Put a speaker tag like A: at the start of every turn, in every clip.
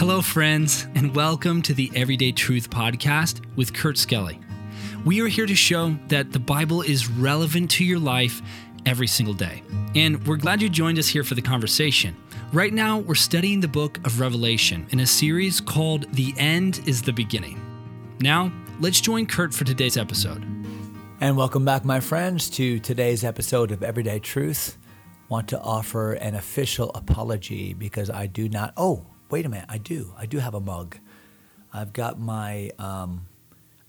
A: Hello, friends, and welcome to the Everyday Truth Podcast with Kurt Skelly. We are here to show that the Bible is relevant to your life every single day. And we're glad you joined us here for the conversation. Right now, we're studying the book of Revelation in a series called The End is the Beginning. Now, let's join Kurt for today's episode.
B: And welcome back, my friends, to today's episode of Everyday Truth. Want to offer an official apology because I do not. Oh, wait a minute, I do. I do have a mug. I've got my. Um,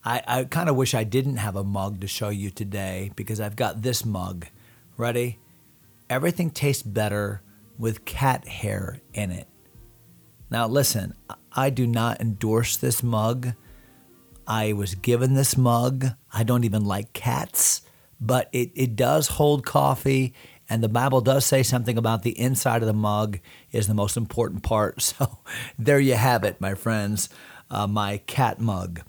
B: I, I kind of wish I didn't have a mug to show you today because I've got this mug. Ready? Everything tastes better with cat hair in it. Now, listen, I do not endorse this mug. I was given this mug. I don't even like cats, but it, it does hold coffee. And the Bible does say something about the inside of the mug is the most important part. So there you have it, my friends, uh, my cat mug.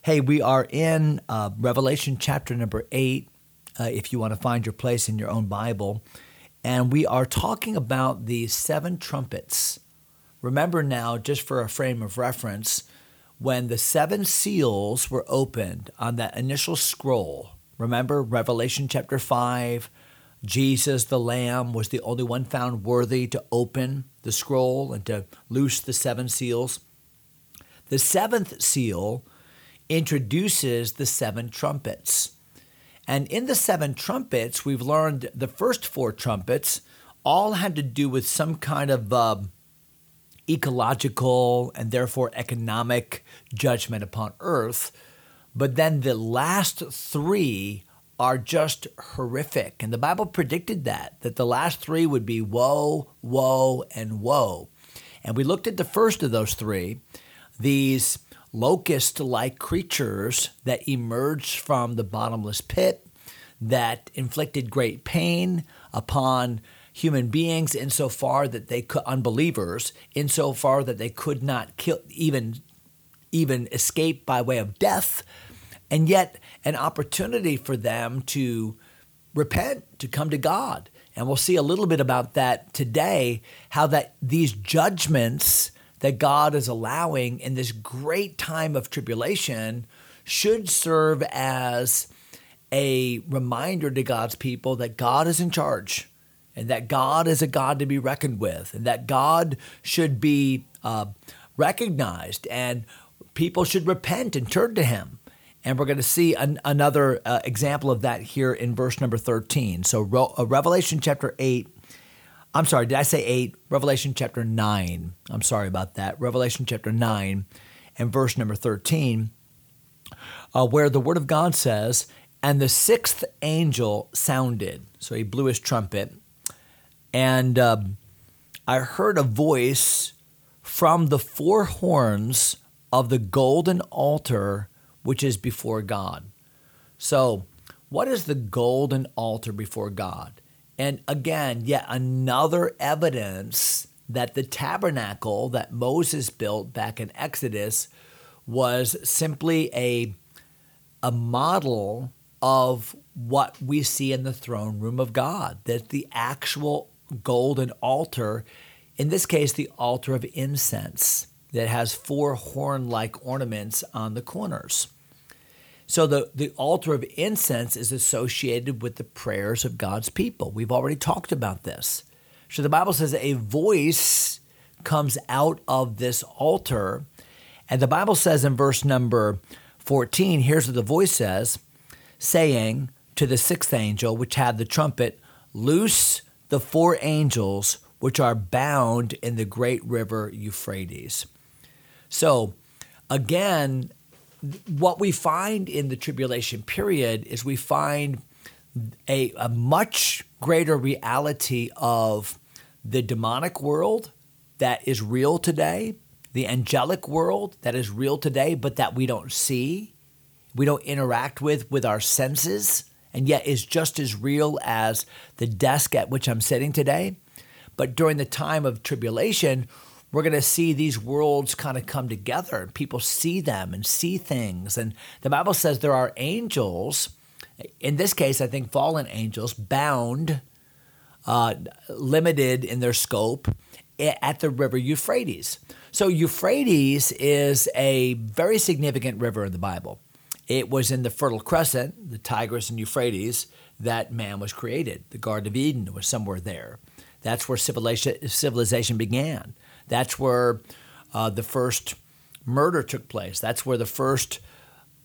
B: Hey, we are in uh, Revelation chapter number eight, uh, if you want to find your place in your own Bible. And we are talking about the seven trumpets. Remember now, just for a frame of reference, when the seven seals were opened on that initial scroll, remember Revelation chapter 5, Jesus, the Lamb, was the only one found worthy to open the scroll and to loose the seven seals. The seventh seal introduces the seven trumpets. And in the seven trumpets, we've learned the first four trumpets all had to do with some kind of uh, ecological and therefore economic judgment upon earth. But then the last three are just horrific. And the Bible predicted that, that the last three would be woe, woe, and woe. And we looked at the first of those three, these locust like creatures that emerged from the bottomless pit that inflicted great pain upon human beings insofar that they could unbelievers insofar that they could not kill even even escape by way of death and yet an opportunity for them to repent, to come to God. And we'll see a little bit about that today, how that these judgments that God is allowing in this great time of tribulation should serve as a reminder to God's people that God is in charge and that God is a God to be reckoned with and that God should be uh, recognized and people should repent and turn to Him. And we're going to see an, another uh, example of that here in verse number 13. So, Re- uh, Revelation chapter 8. I'm sorry, did I say 8? Revelation chapter 9. I'm sorry about that. Revelation chapter 9 and verse number 13, uh, where the word of God says, And the sixth angel sounded. So he blew his trumpet. And um, I heard a voice from the four horns of the golden altar which is before God. So, what is the golden altar before God? And again, yet another evidence that the tabernacle that Moses built back in Exodus was simply a, a model of what we see in the throne room of God, that the actual golden altar, in this case, the altar of incense, that has four horn like ornaments on the corners. So the, the altar of incense is associated with the prayers of God's people. We've already talked about this. So the Bible says a voice comes out of this altar. And the Bible says in verse number 14, here's what the voice says saying to the sixth angel, which had the trumpet, Loose the four angels which are bound in the great river Euphrates. So, again, what we find in the tribulation period is we find a, a much greater reality of the demonic world that is real today, the angelic world that is real today, but that we don't see, we don't interact with with our senses, and yet is just as real as the desk at which I'm sitting today. But during the time of tribulation, we're going to see these worlds kind of come together and people see them and see things. And the Bible says there are angels, in this case, I think fallen angels, bound, uh, limited in their scope at the river Euphrates. So, Euphrates is a very significant river in the Bible. It was in the Fertile Crescent, the Tigris and Euphrates, that man was created. The Garden of Eden was somewhere there. That's where civilization, civilization began. That's where uh, the first murder took place. That's where the first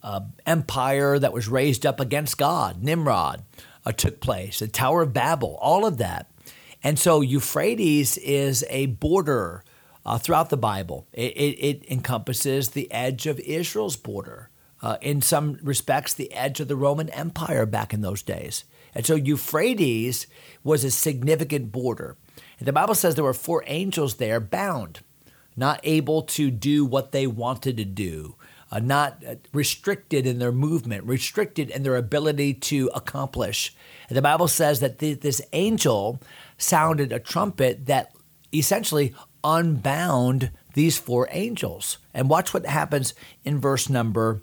B: uh, empire that was raised up against God, Nimrod, uh, took place. The Tower of Babel, all of that. And so Euphrates is a border uh, throughout the Bible. It, it, it, encompasses the edge of Israel's border. Uh, in some respects, the edge of the Roman Empire back in those days. And so Euphrates was a significant border. The Bible says there were four angels there bound, not able to do what they wanted to do. Uh, not uh, restricted in their movement, restricted in their ability to accomplish. And the Bible says that th- this angel sounded a trumpet that essentially unbound these four angels. And watch what happens in verse number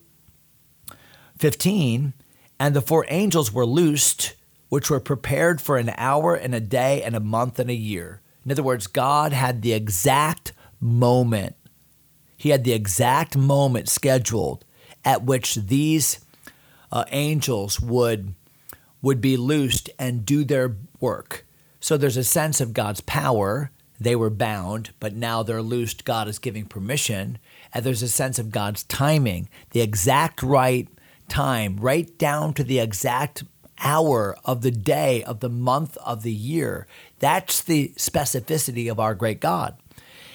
B: 15. And the four angels were loosed which were prepared for an hour and a day and a month and a year. In other words, God had the exact moment, He had the exact moment scheduled at which these uh, angels would, would be loosed and do their work. So there's a sense of God's power. They were bound, but now they're loosed. God is giving permission. And there's a sense of God's timing, the exact right time, right down to the exact hour of the day, of the month, of the year. That's the specificity of our great God.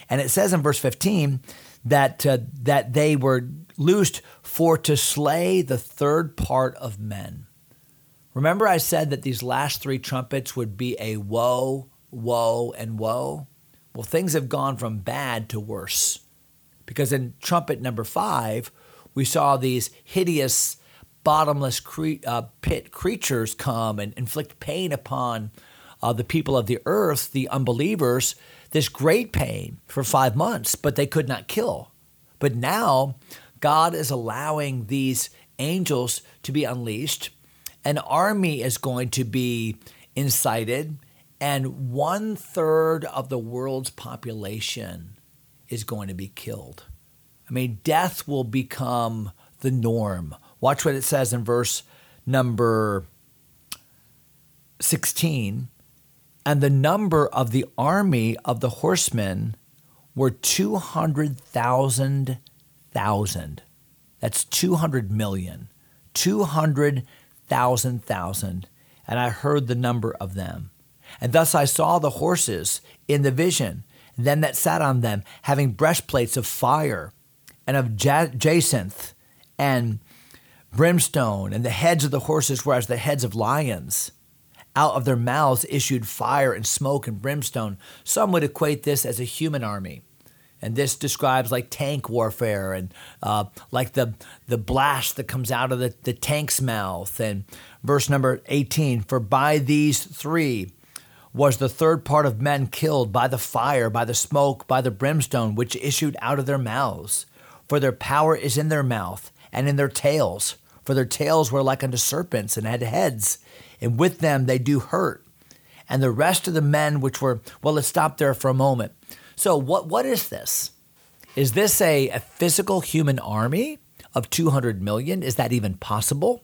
B: And it says in verse 15 that, uh, that they were loosed for to slay the third part of men. Remember, I said that these last three trumpets would be a woe, woe, and woe? Well, things have gone from bad to worse. Because in trumpet number five, we saw these hideous bottomless cre- uh, pit creatures come and inflict pain upon uh, the people of the earth, the unbelievers, this great pain for five months, but they could not kill. But now God is allowing these angels to be unleashed. An army is going to be incited, and one third of the world's population is going to be killed. I mean, death will become the norm. Watch what it says in verse number 16. And the number of the army of the horsemen were 200,000. That's 200 million. 200,000 thousand. And I heard the number of them. And thus I saw the horses in the vision, them that sat on them, having breastplates of fire and of jacinth and brimstone, and the heads of the horses were as the heads of lions. Out of their mouths issued fire and smoke and brimstone. Some would equate this as a human army. And this describes like tank warfare and uh, like the, the blast that comes out of the, the tank's mouth. And verse number 18 For by these three was the third part of men killed by the fire, by the smoke, by the brimstone which issued out of their mouths. For their power is in their mouth and in their tails for their tails were like unto serpents and had heads, and with them they do hurt. And the rest of the men which were, well, let's stop there for a moment. So, what, what is this? Is this a, a physical human army of 200 million? Is that even possible?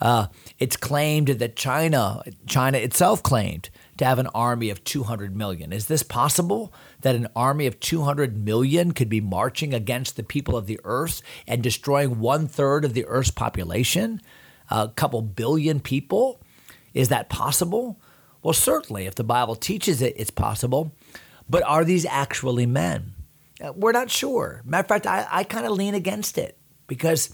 B: Uh, it's claimed that China, China itself claimed to have an army of 200 million. Is this possible that an army of 200 million could be marching against the people of the earth and destroying one third of the earth's population, a couple billion people? Is that possible? Well, certainly, if the Bible teaches it, it's possible. But are these actually men? Uh, we're not sure. Matter of fact, I, I kind of lean against it because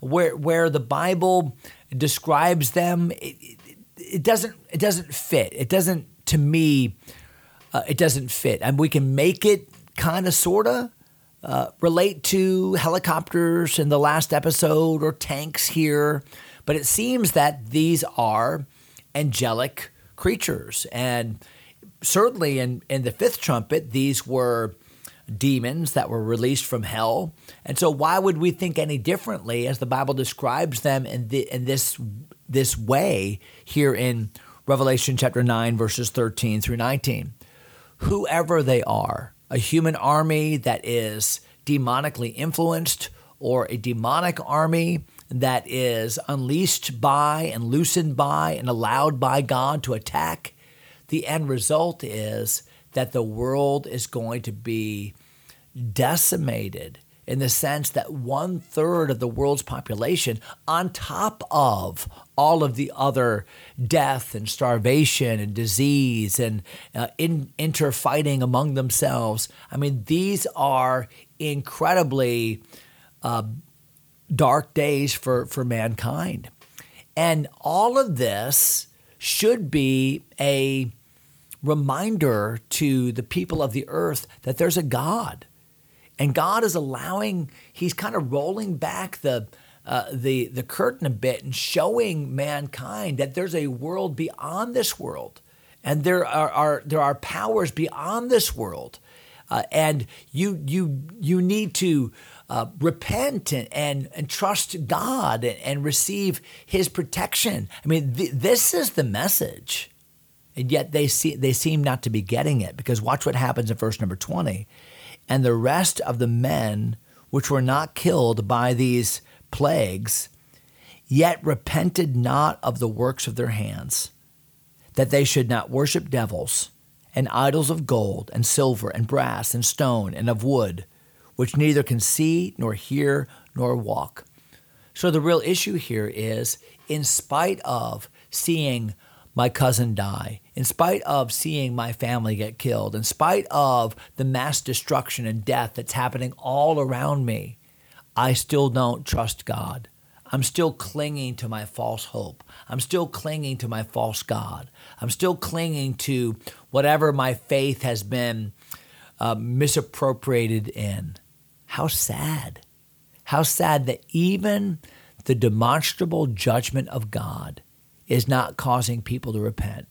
B: where, where the Bible describes them, it, it doesn't it doesn't fit. It doesn't to me. Uh, it doesn't fit, and we can make it kind of sorta uh, relate to helicopters in the last episode or tanks here, but it seems that these are angelic creatures, and certainly in in the fifth trumpet, these were demons that were released from hell. And so why would we think any differently as the Bible describes them in the in this this way here in Revelation chapter 9, verses 13 through 19. Whoever they are, a human army that is demonically influenced, or a demonic army that is unleashed by and loosened by and allowed by God to attack, the end result is that the world is going to be decimated in the sense that one third of the world's population, on top of all of the other death and starvation and disease and uh, in, interfighting among themselves, I mean, these are incredibly uh, dark days for, for mankind. And all of this should be a reminder to the people of the earth that there's a God and God is allowing, He's kind of rolling back the uh, the the curtain a bit and showing mankind that there's a world beyond this world, and there are, are there are powers beyond this world, uh, and you you you need to uh, repent and, and, and trust God and, and, receive His protection. I mean, th- this is the message, and yet they see they seem not to be getting it because watch what happens in verse number twenty and the rest of the men which were not killed by these plagues, yet repented not of the works of their hands, that they should not worship devils and idols of gold and silver and brass and stone and of wood, which neither can see nor hear nor walk. So the real issue here is in spite of seeing my cousin die, in spite of seeing my family get killed, in spite of the mass destruction and death that's happening all around me, I still don't trust God. I'm still clinging to my false hope. I'm still clinging to my false God. I'm still clinging to whatever my faith has been uh, misappropriated in. How sad. How sad that even the demonstrable judgment of God is not causing people to repent.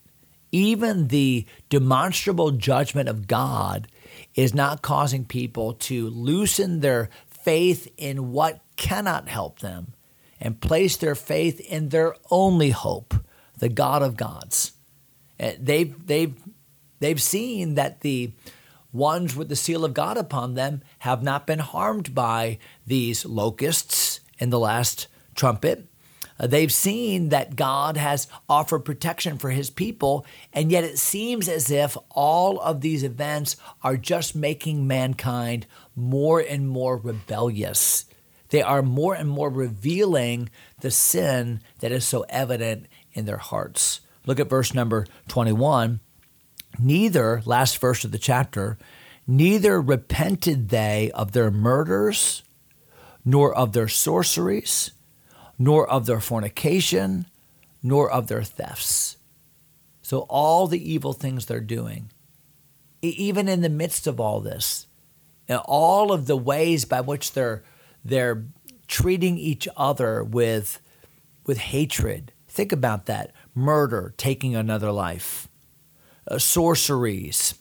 B: Even the demonstrable judgment of God is not causing people to loosen their faith in what cannot help them and place their faith in their only hope, the God of gods. Eh, they've, they've, they've seen that the ones with the seal of God upon them have not been harmed by these locusts in the last trumpet. Uh, they've seen that God has offered protection for his people, and yet it seems as if all of these events are just making mankind more and more rebellious. They are more and more revealing the sin that is so evident in their hearts. Look at verse number 21. Neither, last verse of the chapter, neither repented they of their murders, nor of their sorceries, nor of their fornication, nor of their thefts. So, all the evil things they're doing, even in the midst of all this, and all of the ways by which they're, they're treating each other with, with hatred. Think about that murder, taking another life, uh, sorceries.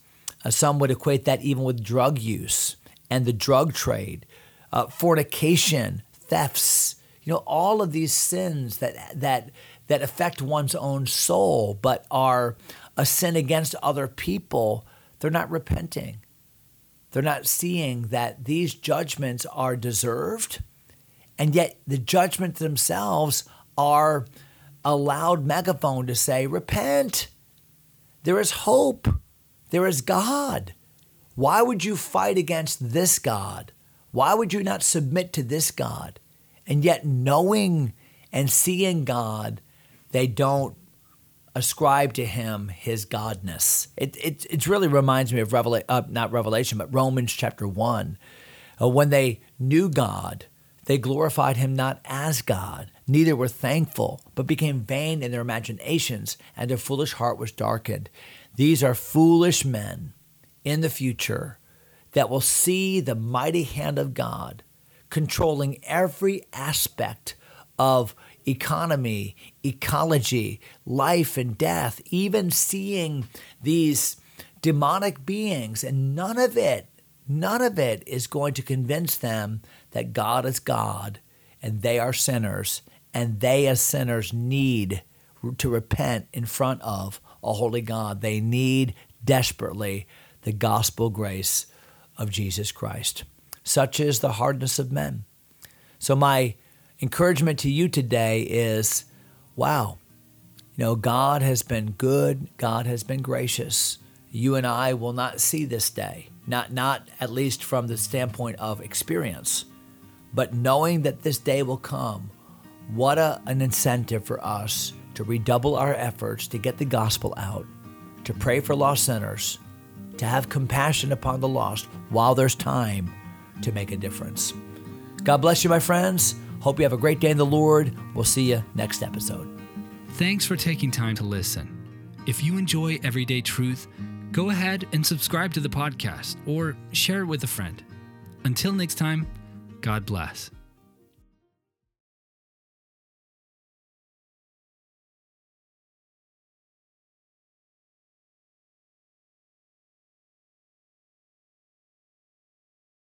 B: Uh, some would equate that even with drug use and the drug trade, uh, fornication, thefts you know, all of these sins that that that affect one's own soul, but are a sin against other people, they're not repenting. They're not seeing that these judgments are deserved, and yet the judgments themselves are a loud megaphone to say, Repent. There is hope. There is God. Why would you fight against this God? Why would you not submit to this God? And yet, knowing and seeing God, they don't ascribe to him his godness. It, it, it really reminds me of Revelation, uh, not Revelation, but Romans chapter 1. Uh, when they knew God, they glorified him not as God, neither were thankful, but became vain in their imaginations, and their foolish heart was darkened. These are foolish men in the future that will see the mighty hand of God controlling every aspect of economy, ecology, life and death, even seeing these demonic beings. And none of it, none of it is going to convince them that God is God and they are sinners and they, as sinners, need to repent in front of a holy God. They need desperately the gospel grace of Jesus Christ. Such is the hardness of men. So, my encouragement to you today is wow, you know, God has been good, God has been gracious. You and I will not see this day, not, not at least from the standpoint of experience, but knowing that this day will come, what a, an incentive for us to redouble our efforts to get the gospel out, to pray for lost sinners, to have compassion upon the lost while there's time to make a difference. God bless you, my friends. Hope you have a great day in the Lord. We'll see you next episode.
A: Thanks for taking time to listen. If you enjoy Everyday Truth, go ahead and subscribe to the podcast or share it with a friend. Until next time, God bless.